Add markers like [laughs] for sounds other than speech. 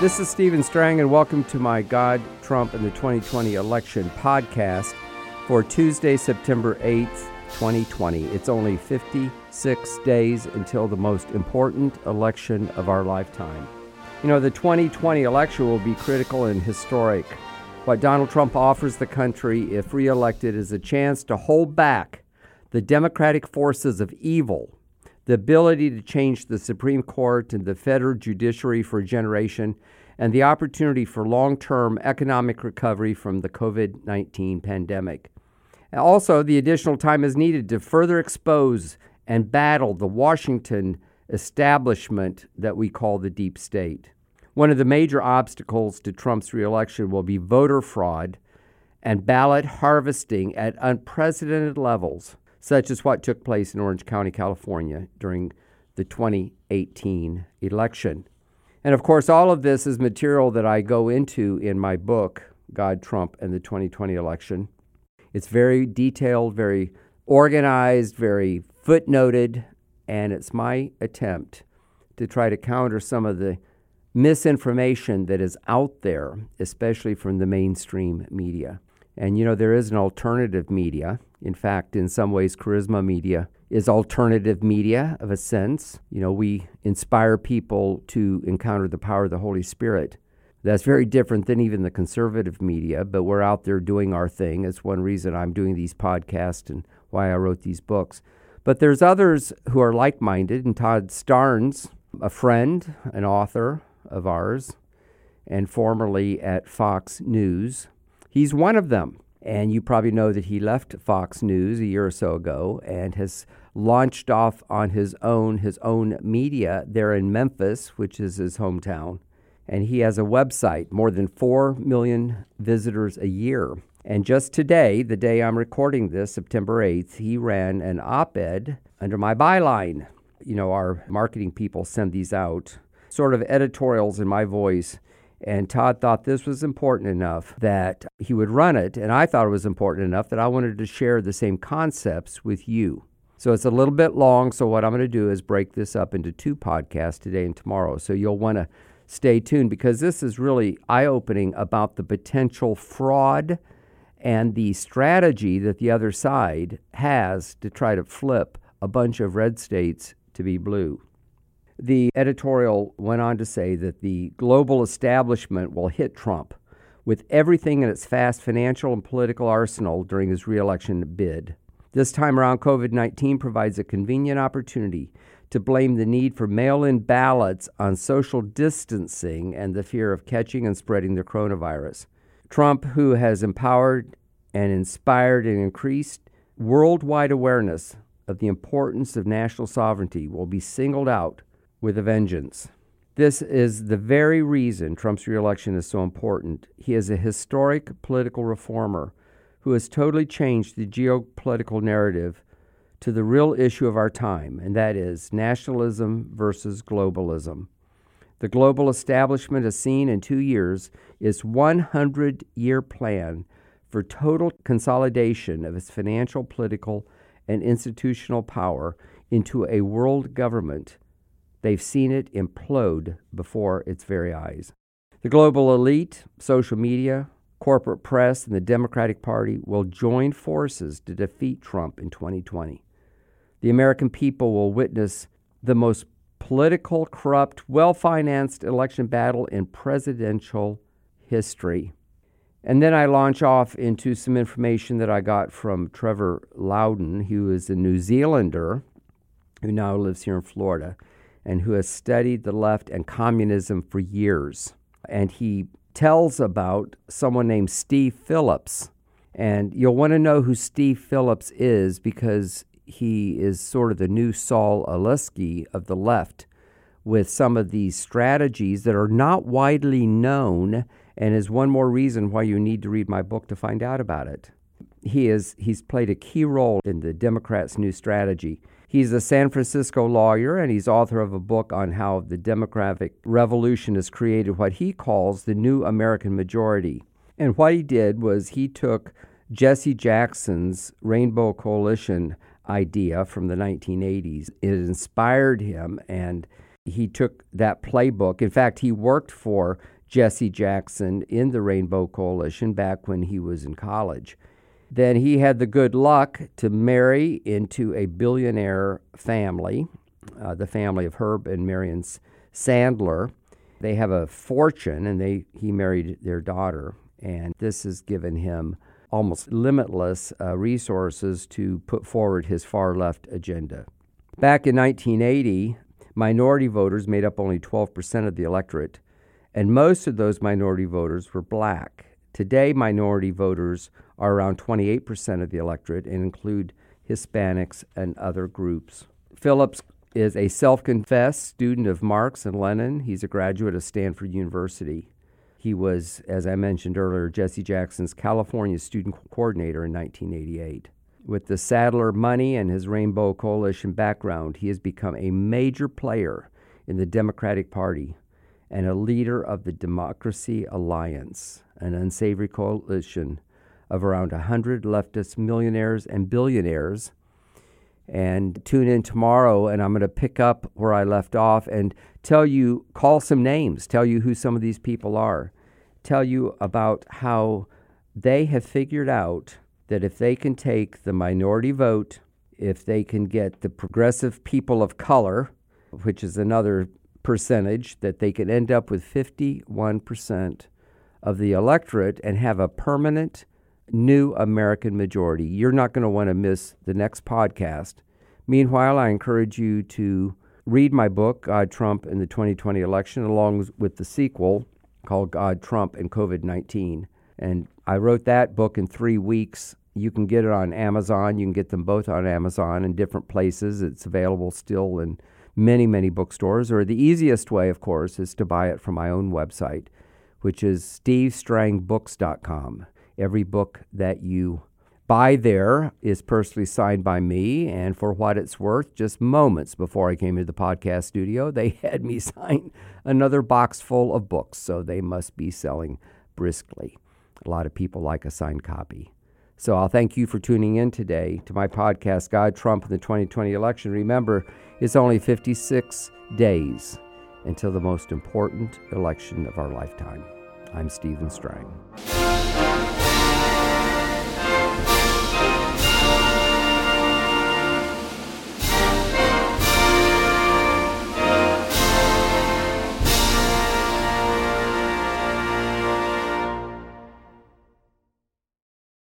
This is Stephen Strang, and welcome to my God, Trump, and the 2020 election podcast for Tuesday, September 8th, 2020. It's only 56 days until the most important election of our lifetime. You know, the 2020 election will be critical and historic. What Donald Trump offers the country, if reelected, is a chance to hold back the democratic forces of evil the ability to change the Supreme Court and the federal judiciary for a generation, and the opportunity for long term economic recovery from the COVID 19 pandemic. Also, the additional time is needed to further expose and battle the Washington establishment that we call the deep state. One of the major obstacles to Trump's reelection will be voter fraud and ballot harvesting at unprecedented levels such as what took place in Orange County, California during the 2018 election. And of course, all of this is material that I go into in my book, God, Trump, and the 2020 Election. It's very detailed, very organized, very footnoted, and it's my attempt to try to counter some of the misinformation that is out there, especially from the mainstream media. And you know, there is an alternative media. In fact, in some ways, charisma media is alternative media of a sense. You know, we inspire people to encounter the power of the Holy Spirit. That's very different than even the conservative media, but we're out there doing our thing. It's one reason I'm doing these podcasts and why I wrote these books. But there's others who are like minded, and Todd Starnes, a friend, an author of ours, and formerly at Fox News, He's one of them. And you probably know that he left Fox News a year or so ago and has launched off on his own his own media there in Memphis, which is his hometown. And he has a website, more than 4 million visitors a year. And just today, the day I'm recording this, September 8th, he ran an op ed under my byline. You know, our marketing people send these out, sort of editorials in my voice and Todd thought this was important enough that he would run it. And I thought it was important enough that I wanted to share the same concepts with you. So it's a little bit long. So what I'm going to do is break this up into two podcasts today and tomorrow. So you'll want to stay tuned because this is really eye opening about the potential fraud and the strategy that the other side has to try to flip a bunch of red states to be blue. The editorial went on to say that the global establishment will hit Trump with everything in its fast financial and political arsenal during his reelection bid. This time around, COVID 19 provides a convenient opportunity to blame the need for mail in ballots on social distancing and the fear of catching and spreading the coronavirus. Trump, who has empowered and inspired and increased worldwide awareness of the importance of national sovereignty, will be singled out with a vengeance. This is the very reason Trump's reelection is so important. He is a historic political reformer who has totally changed the geopolitical narrative to the real issue of our time, and that is nationalism versus globalism. The global establishment has seen in two years its 100 year plan for total consolidation of its financial, political, and institutional power into a world government They've seen it implode before its very eyes. The global elite, social media, corporate press, and the Democratic Party will join forces to defeat Trump in 2020. The American people will witness the most political, corrupt, well financed election battle in presidential history. And then I launch off into some information that I got from Trevor Loudon, who is a New Zealander who now lives here in Florida and who has studied the left and communism for years. And he tells about someone named Steve Phillips. And you'll want to know who Steve Phillips is because he is sort of the new Saul Alinsky of the left with some of these strategies that are not widely known and is one more reason why you need to read my book to find out about it. He is he's played a key role in the Democrats' new strategy. He's a San Francisco lawyer and he's author of a book on how the democratic revolution has created what he calls the new American majority. And what he did was he took Jesse Jackson's Rainbow Coalition idea from the 1980s. It inspired him and he took that playbook. In fact, he worked for Jesse Jackson in the Rainbow Coalition back when he was in college. Then he had the good luck to marry into a billionaire family, uh, the family of Herb and Marion Sandler. They have a fortune, and they he married their daughter, and this has given him almost limitless uh, resources to put forward his far left agenda. Back in 1980, minority voters made up only 12% of the electorate, and most of those minority voters were black. Today, minority voters are around 28% of the electorate and include Hispanics and other groups. Phillips is a self confessed student of Marx and Lenin. He's a graduate of Stanford University. He was, as I mentioned earlier, Jesse Jackson's California student coordinator in 1988. With the Sandler money and his Rainbow Coalition background, he has become a major player in the Democratic Party and a leader of the Democracy Alliance, an unsavory coalition of around 100 leftist millionaires and billionaires. And tune in tomorrow, and I'm going to pick up where I left off and tell you, call some names, tell you who some of these people are, tell you about how they have figured out that if they can take the minority vote, if they can get the progressive people of color, which is another percentage, that they can end up with 51% of the electorate and have a permanent new American majority. You're not going to want to miss the next podcast. Meanwhile, I encourage you to read my book, God, Trump, and the 2020 Election, along with the sequel called God, Trump, and COVID 19. And I wrote that book in three weeks. You can get it on Amazon. You can get them both on Amazon in different places. It's available still in many, many bookstores. Or the easiest way, of course, is to buy it from my own website, which is stevestrangbooks.com. Every book that you buy there is personally signed by me, and for what it's worth, just moments before I came to the podcast studio, they [laughs] had me sign another box full of books, so they must be selling briskly. A lot of people like a signed copy. So I'll thank you for tuning in today to my podcast, God, Trump, and the 2020 election. Remember, it's only 56 days until the most important election of our lifetime. I'm Stephen Strang.